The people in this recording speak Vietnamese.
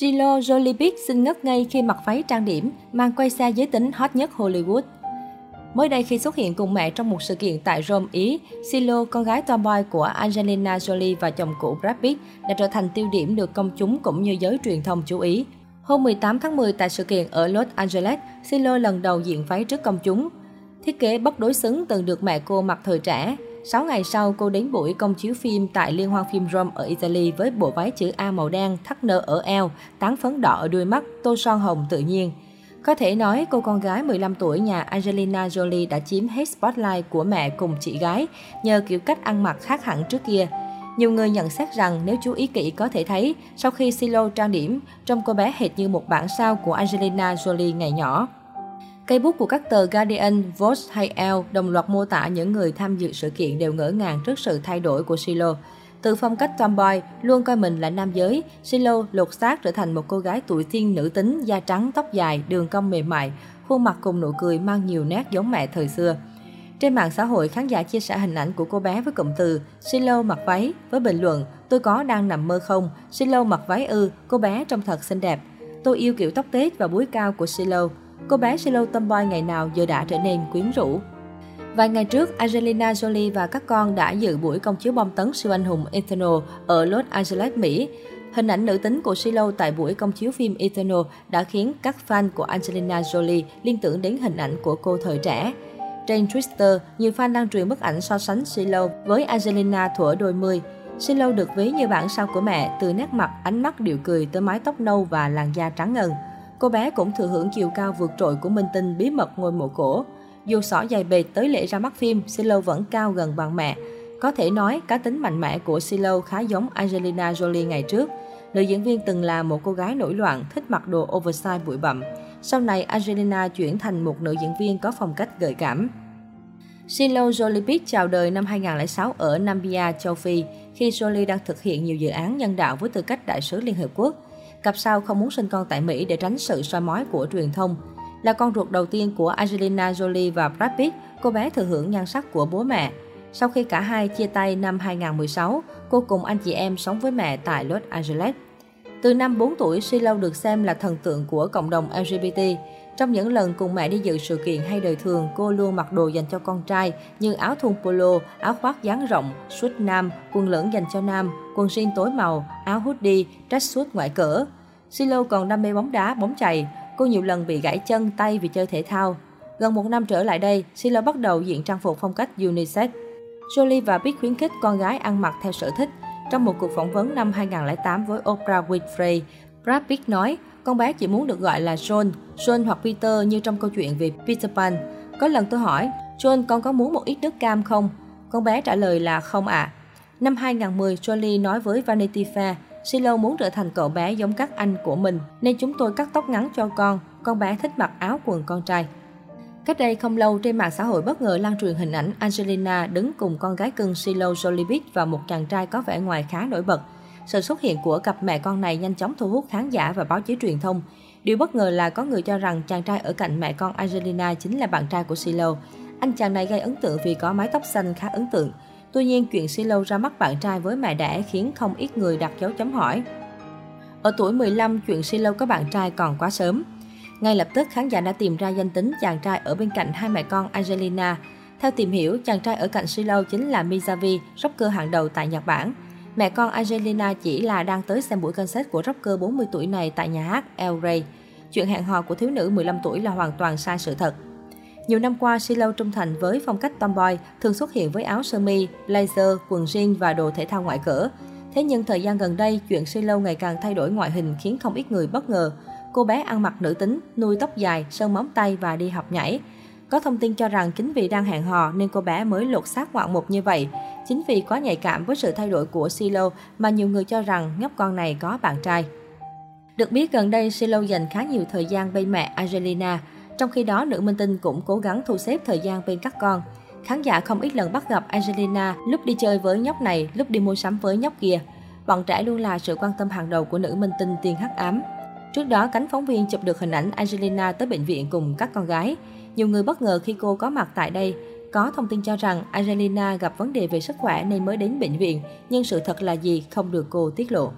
Silo Jolibit xin ngất ngay khi mặc váy trang điểm, mang quay xe giới tính hot nhất Hollywood. Mới đây khi xuất hiện cùng mẹ trong một sự kiện tại Rome, Ý, Silo, con gái tomboy của Angelina Jolie và chồng cũ Brad Pitt đã trở thành tiêu điểm được công chúng cũng như giới truyền thông chú ý. Hôm 18 tháng 10 tại sự kiện ở Los Angeles, Silo lần đầu diện váy trước công chúng. Thiết kế bất đối xứng từng được mẹ cô mặc thời trẻ. 6 ngày sau, cô đến buổi công chiếu phim tại Liên hoan phim Rome ở Italy với bộ váy chữ A màu đen, thắt nơ ở eo, tán phấn đỏ ở đuôi mắt, tô son hồng tự nhiên. Có thể nói, cô con gái 15 tuổi nhà Angelina Jolie đã chiếm hết spotlight của mẹ cùng chị gái nhờ kiểu cách ăn mặc khác hẳn trước kia. Nhiều người nhận xét rằng nếu chú ý kỹ có thể thấy, sau khi Silo trang điểm, trông cô bé hệt như một bản sao của Angelina Jolie ngày nhỏ. Cây bút của các tờ Guardian, Vox hay Elle đồng loạt mô tả những người tham dự sự kiện đều ngỡ ngàng trước sự thay đổi của Silo. Từ phong cách tomboy, luôn coi mình là nam giới, Silo lột xác trở thành một cô gái tuổi teen nữ tính, da trắng, tóc dài, đường cong mềm mại, khuôn mặt cùng nụ cười mang nhiều nét giống mẹ thời xưa. Trên mạng xã hội, khán giả chia sẻ hình ảnh của cô bé với cụm từ Silo mặc váy với bình luận Tôi có đang nằm mơ không? Silo mặc váy ư, cô bé trông thật xinh đẹp. Tôi yêu kiểu tóc tết và búi cao của Silo. Cô bé Silo tomboy ngày nào giờ đã trở nên quyến rũ. Vài ngày trước, Angelina Jolie và các con đã dự buổi công chiếu bom tấn siêu anh hùng Eternal ở Los Angeles, Mỹ. Hình ảnh nữ tính của Silo tại buổi công chiếu phim Eternal đã khiến các fan của Angelina Jolie liên tưởng đến hình ảnh của cô thời trẻ. Trên Twitter, nhiều fan đang truyền bức ảnh so sánh Silo với Angelina thuở đôi mươi. Silo được ví như bản sao của mẹ, từ nét mặt, ánh mắt điệu cười tới mái tóc nâu và làn da trắng ngần. Cô bé cũng thừa hưởng chiều cao vượt trội của minh tinh bí mật ngôi mộ cổ. Dù sỏ dài bệt tới lễ ra mắt phim, Silo vẫn cao gần bằng mẹ. Có thể nói, cá tính mạnh mẽ của Silo khá giống Angelina Jolie ngày trước. Nữ diễn viên từng là một cô gái nổi loạn, thích mặc đồ oversize bụi bặm. Sau này, Angelina chuyển thành một nữ diễn viên có phong cách gợi cảm. Silo Jolie chào đời năm 2006 ở Namibia, châu Phi, khi Jolie đang thực hiện nhiều dự án nhân đạo với tư cách đại sứ Liên Hợp Quốc. Cặp sao không muốn sinh con tại Mỹ để tránh sự soi mói của truyền thông. Là con ruột đầu tiên của Angelina Jolie và Brad Pitt, cô bé thừa hưởng nhan sắc của bố mẹ. Sau khi cả hai chia tay năm 2016, cô cùng anh chị em sống với mẹ tại Los Angeles. Từ năm 4 tuổi, Silo được xem là thần tượng của cộng đồng LGBT. Trong những lần cùng mẹ đi dự sự kiện hay đời thường, cô luôn mặc đồ dành cho con trai như áo thun polo, áo khoác dáng rộng, suit nam, quần lửng dành cho nam, quần jean tối màu, áo hoodie, tracksuit ngoại cỡ. Silo còn đam mê bóng đá, bóng chày. Cô nhiều lần bị gãy chân, tay vì chơi thể thao. Gần một năm trở lại đây, Silo bắt đầu diện trang phục phong cách unisex. Jolie và Big khuyến khích con gái ăn mặc theo sở thích. Trong một cuộc phỏng vấn năm 2008 với Oprah Winfrey, Brad Pitt nói, con bé chỉ muốn được gọi là John, John hoặc Peter như trong câu chuyện về Peter Pan. Có lần tôi hỏi, John con có muốn một ít nước cam không? Con bé trả lời là không ạ. À. Năm 2010, Jolie nói với Vanity Fair, Silo muốn trở thành cậu bé giống các anh của mình, nên chúng tôi cắt tóc ngắn cho con. Con bé thích mặc áo quần con trai. Cách đây không lâu, trên mạng xã hội bất ngờ lan truyền hình ảnh Angelina đứng cùng con gái cưng Silo Jolibit và một chàng trai có vẻ ngoài khá nổi bật. Sự xuất hiện của cặp mẹ con này nhanh chóng thu hút khán giả và báo chí truyền thông. Điều bất ngờ là có người cho rằng chàng trai ở cạnh mẹ con Angelina chính là bạn trai của Silo. Anh chàng này gây ấn tượng vì có mái tóc xanh khá ấn tượng. Tuy nhiên, chuyện Silo ra mắt bạn trai với mẹ đẻ khiến không ít người đặt dấu chấm hỏi. Ở tuổi 15, chuyện Silo có bạn trai còn quá sớm. Ngay lập tức, khán giả đã tìm ra danh tính chàng trai ở bên cạnh hai mẹ con Angelina. Theo tìm hiểu, chàng trai ở cạnh Silo chính là Mizavi, rocker hàng đầu tại Nhật Bản. Mẹ con Angelina chỉ là đang tới xem buổi concert của rocker 40 tuổi này tại nhà hát El Rey. Chuyện hẹn hò của thiếu nữ 15 tuổi là hoàn toàn sai sự thật. Nhiều năm qua, Silo trung thành với phong cách tomboy, thường xuất hiện với áo sơ mi, blazer, quần jean và đồ thể thao ngoại cỡ. Thế nhưng thời gian gần đây, chuyện Silo ngày càng thay đổi ngoại hình khiến không ít người bất ngờ. Cô bé ăn mặc nữ tính, nuôi tóc dài, sơn móng tay và đi học nhảy. Có thông tin cho rằng chính vì đang hẹn hò nên cô bé mới lột xác ngoạn mục như vậy. Chính vì quá nhạy cảm với sự thay đổi của Silo mà nhiều người cho rằng nhóc con này có bạn trai. Được biết gần đây Silo dành khá nhiều thời gian bên mẹ Angelina. Trong khi đó, nữ minh tinh cũng cố gắng thu xếp thời gian bên các con. Khán giả không ít lần bắt gặp Angelina lúc đi chơi với nhóc này, lúc đi mua sắm với nhóc kia. Bọn trẻ luôn là sự quan tâm hàng đầu của nữ minh tinh tiền hắc ám. Trước đó, cánh phóng viên chụp được hình ảnh Angelina tới bệnh viện cùng các con gái. Nhiều người bất ngờ khi cô có mặt tại đây. Có thông tin cho rằng Angelina gặp vấn đề về sức khỏe nên mới đến bệnh viện, nhưng sự thật là gì không được cô tiết lộ.